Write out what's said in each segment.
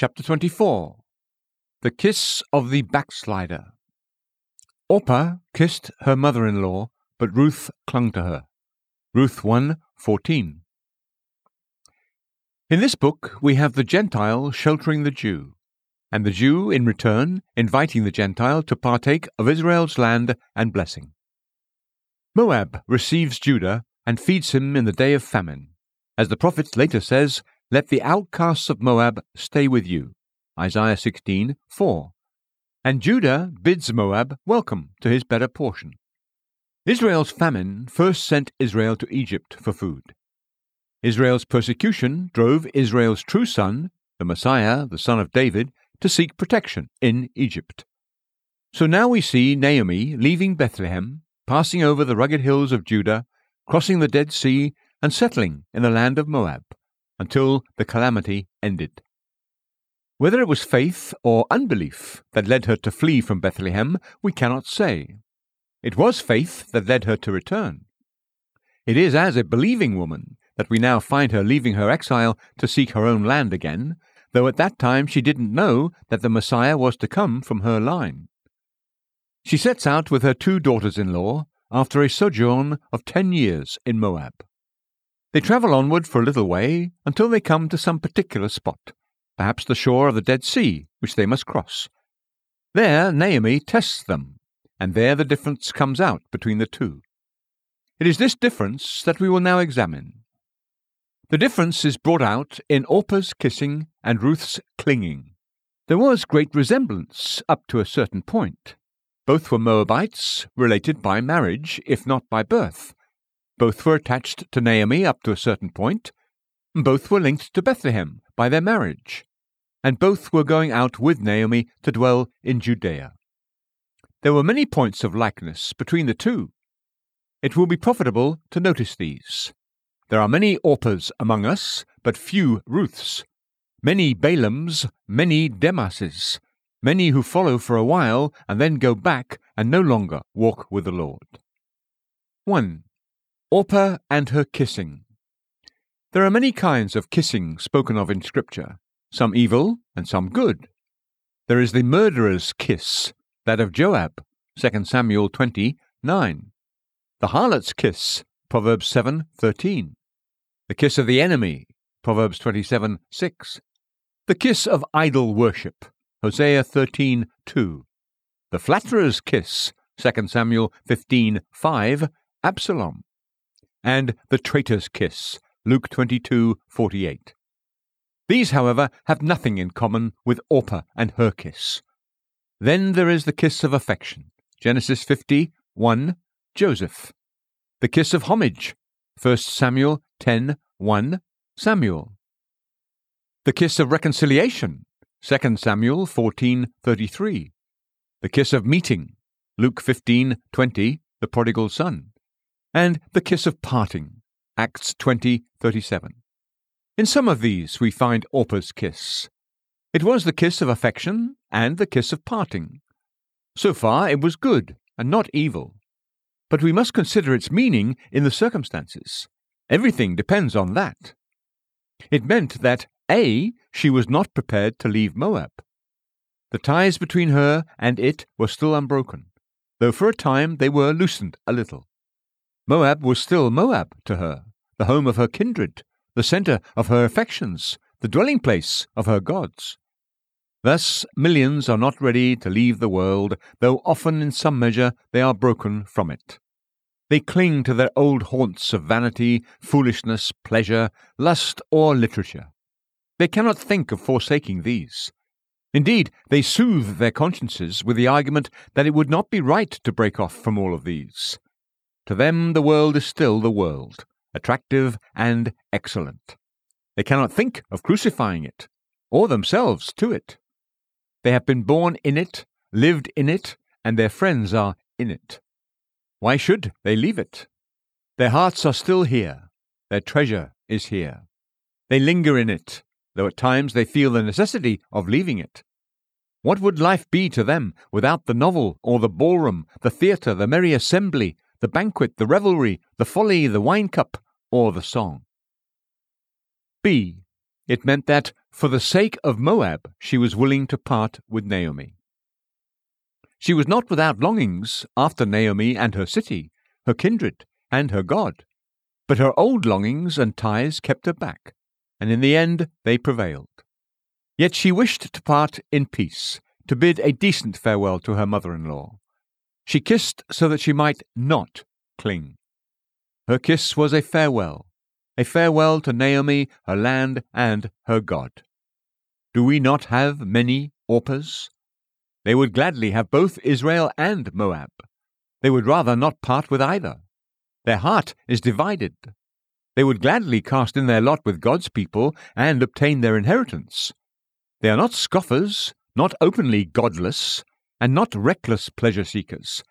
Chapter 24 The Kiss of the Backslider. Orpah kissed her mother in law, but Ruth clung to her. Ruth 1 14. In this book, we have the Gentile sheltering the Jew, and the Jew, in return, inviting the Gentile to partake of Israel's land and blessing. Moab receives Judah and feeds him in the day of famine. As the prophet later says, Let the outcasts of Moab stay with you. Isaiah 16 4. And Judah bids Moab welcome to his better portion. Israel's famine first sent Israel to Egypt for food. Israel's persecution drove Israel's true son, the Messiah, the son of David, to seek protection in Egypt. So now we see Naomi leaving Bethlehem, passing over the rugged hills of Judah, crossing the Dead Sea, and settling in the land of Moab until the calamity ended. Whether it was faith or unbelief that led her to flee from Bethlehem, we cannot say. It was faith that led her to return. It is as a believing woman that we now find her leaving her exile to seek her own land again, though at that time she didn't know that the Messiah was to come from her line. She sets out with her two daughters in law after a sojourn of ten years in Moab. They travel onward for a little way until they come to some particular spot, perhaps the shore of the Dead Sea, which they must cross. There Naomi tests them, and there the difference comes out between the two. It is this difference that we will now examine. The difference is brought out in Orpah's kissing and Ruth's clinging. There was great resemblance up to a certain point. Both were Moabites, related by marriage, if not by birth. Both were attached to Naomi up to a certain point. Both were linked to Bethlehem by their marriage. And both were going out with Naomi to dwell in Judea. There were many points of likeness between the two. It will be profitable to notice these. There are many Orpahs among us, but few Ruths. Many Balaams, many Demases, many who follow for a while and then go back and no longer walk with the Lord. 1. Orpah and her kissing. There are many kinds of kissing spoken of in Scripture, some evil and some good. There is the murderer's kiss, that of Joab, 2 Samuel 20, 9. The harlot's kiss, Proverbs 7, 13. The kiss of the enemy, Proverbs 27 6. The kiss of idol worship, Hosea 13 2. The flatterer's kiss, 2 Samuel 15 5, Absalom. And the traitor's kiss, Luke 22:48. These, however, have nothing in common with Orpah and her kiss. Then there is the kiss of affection, Genesis 50 1, Joseph. The kiss of homage, 1 Samuel 10 1 Samuel. The kiss of reconciliation 2 Samuel 14:33. The kiss of meeting Luke 15:20 the prodigal son. And the kiss of parting Acts 20:37. In some of these we find Orpah's kiss. It was the kiss of affection and the kiss of parting. So far it was good and not evil. But we must consider its meaning in the circumstances. Everything depends on that. It meant that A, she was not prepared to leave Moab. The ties between her and it were still unbroken, though for a time they were loosened a little. Moab was still Moab to her, the home of her kindred, the centre of her affections, the dwelling place of her gods. Thus, millions are not ready to leave the world, though often in some measure they are broken from it. They cling to their old haunts of vanity, foolishness, pleasure, lust, or literature. They cannot think of forsaking these. Indeed, they soothe their consciences with the argument that it would not be right to break off from all of these. To them, the world is still the world, attractive and excellent. They cannot think of crucifying it, or themselves to it. They have been born in it, lived in it, and their friends are in it. Why should they leave it? Their hearts are still here. Their treasure is here. They linger in it, though at times they feel the necessity of leaving it. What would life be to them without the novel or the ballroom, the theatre, the merry assembly, the banquet, the revelry, the folly, the wine cup, or the song? B. It meant that, For the sake of Moab, she was willing to part with Naomi. She was not without longings after Naomi and her city, her kindred, and her God. But her old longings and ties kept her back, and in the end they prevailed. Yet she wished to part in peace, to bid a decent farewell to her mother in law. She kissed so that she might not cling. Her kiss was a farewell, a farewell to Naomi, her land, and her God. Do we not have many Orpahs? They would gladly have both Israel and Moab. They would rather not part with either. Their heart is divided. They would gladly cast in their lot with God's people and obtain their inheritance. They are not scoffers, not openly godless, and not reckless pleasure seekers,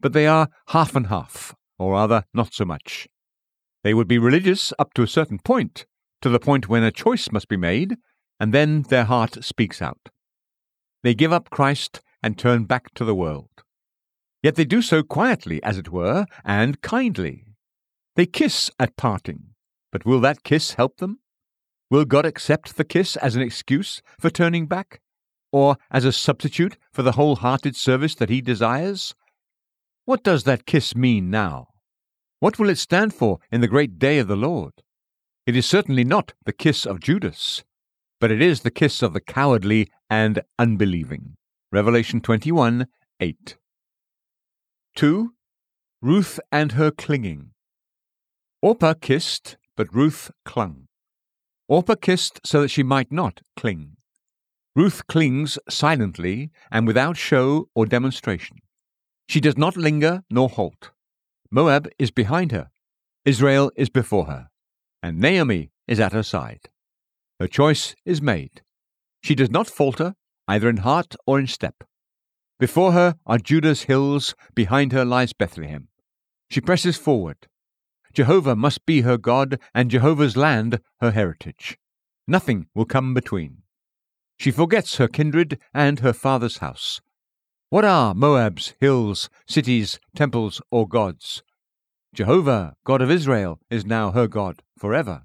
but they are half and half, or rather, not so much. They would be religious up to a certain point, to the point when a choice must be made, and then their heart speaks out. They give up Christ and turn back to the world. Yet they do so quietly, as it were, and kindly. They kiss at parting, but will that kiss help them? Will God accept the kiss as an excuse for turning back? Or as a substitute for the wholehearted service that He desires? What does that kiss mean now? What will it stand for in the great day of the Lord? It is certainly not the kiss of Judas, but it is the kiss of the cowardly and unbelieving. Revelation 21 8. 2. Ruth and her clinging. Orpah kissed, but Ruth clung. Orpah kissed so that she might not cling. Ruth clings silently and without show or demonstration. She does not linger nor halt. Moab is behind her, Israel is before her, and Naomi is at her side. Her choice is made. She does not falter, either in heart or in step. Before her are Judah's hills, behind her lies Bethlehem. She presses forward. Jehovah must be her God, and Jehovah's land her heritage. Nothing will come between. She forgets her kindred and her father's house. What are Moab's hills, cities, temples, or gods? Jehovah, God of Israel, is now her God forever.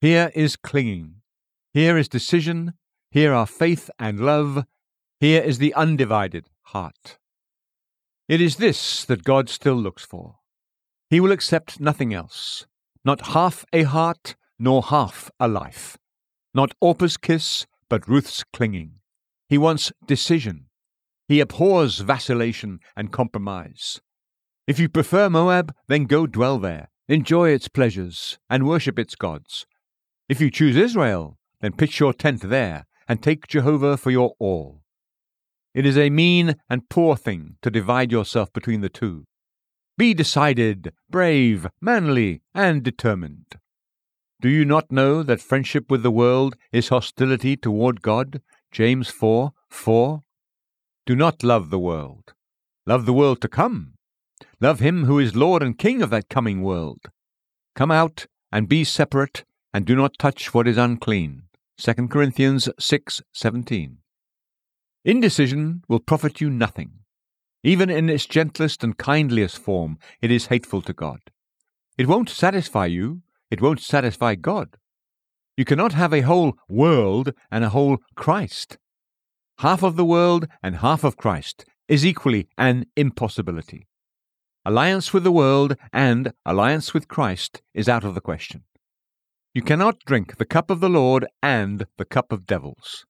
Here is clinging. Here is decision. Here are faith and love. Here is the undivided heart. It is this that God still looks for. He will accept nothing else, not half a heart, nor half a life. Not Orpah's kiss, but Ruth's clinging. He wants decision. He abhors vacillation and compromise. If you prefer Moab, then go dwell there, enjoy its pleasures, and worship its gods. If you choose Israel, then pitch your tent there, and take Jehovah for your all. It is a mean and poor thing to divide yourself between the two. Be decided, brave, manly, and determined. Do you not know that friendship with the world is hostility toward God? James 4 4. Do not love the world. Love the world to come. Love him who is Lord and King of that coming world. Come out and be separate and do not touch what is unclean. 2 Corinthians 6:17. Indecision will profit you nothing. Even in its gentlest and kindliest form, it is hateful to God. It won't satisfy you, it won't satisfy God. You cannot have a whole world and a whole Christ. Half of the world and half of Christ is equally an impossibility. Alliance with the world and alliance with Christ is out of the question. You cannot drink the cup of the Lord and the cup of devils.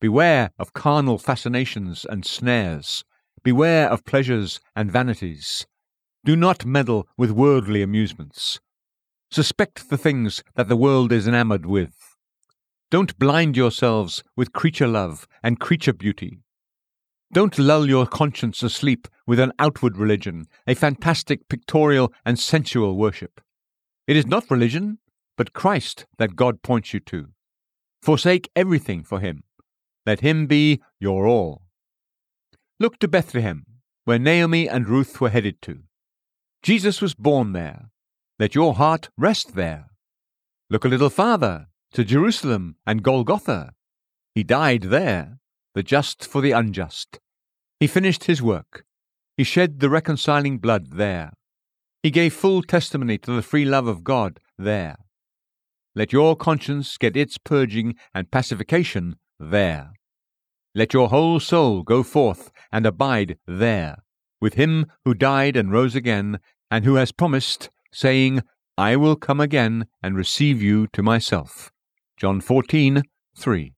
Beware of carnal fascinations and snares. Beware of pleasures and vanities. Do not meddle with worldly amusements. Suspect the things that the world is enamored with. Don't blind yourselves with creature love and creature beauty. Don't lull your conscience asleep with an outward religion, a fantastic pictorial and sensual worship. It is not religion, but Christ that God points you to. Forsake everything for him. Let him be your all. Look to Bethlehem, where Naomi and Ruth were headed to. Jesus was born there. Let your heart rest there. Look a little farther, to Jerusalem and Golgotha. He died there, the just for the unjust. He finished his work. He shed the reconciling blood there. He gave full testimony to the free love of God there. Let your conscience get its purging and pacification there. Let your whole soul go forth and abide there, with him who died and rose again, and who has promised saying, I will come again and receive you to myself. John 14, 3.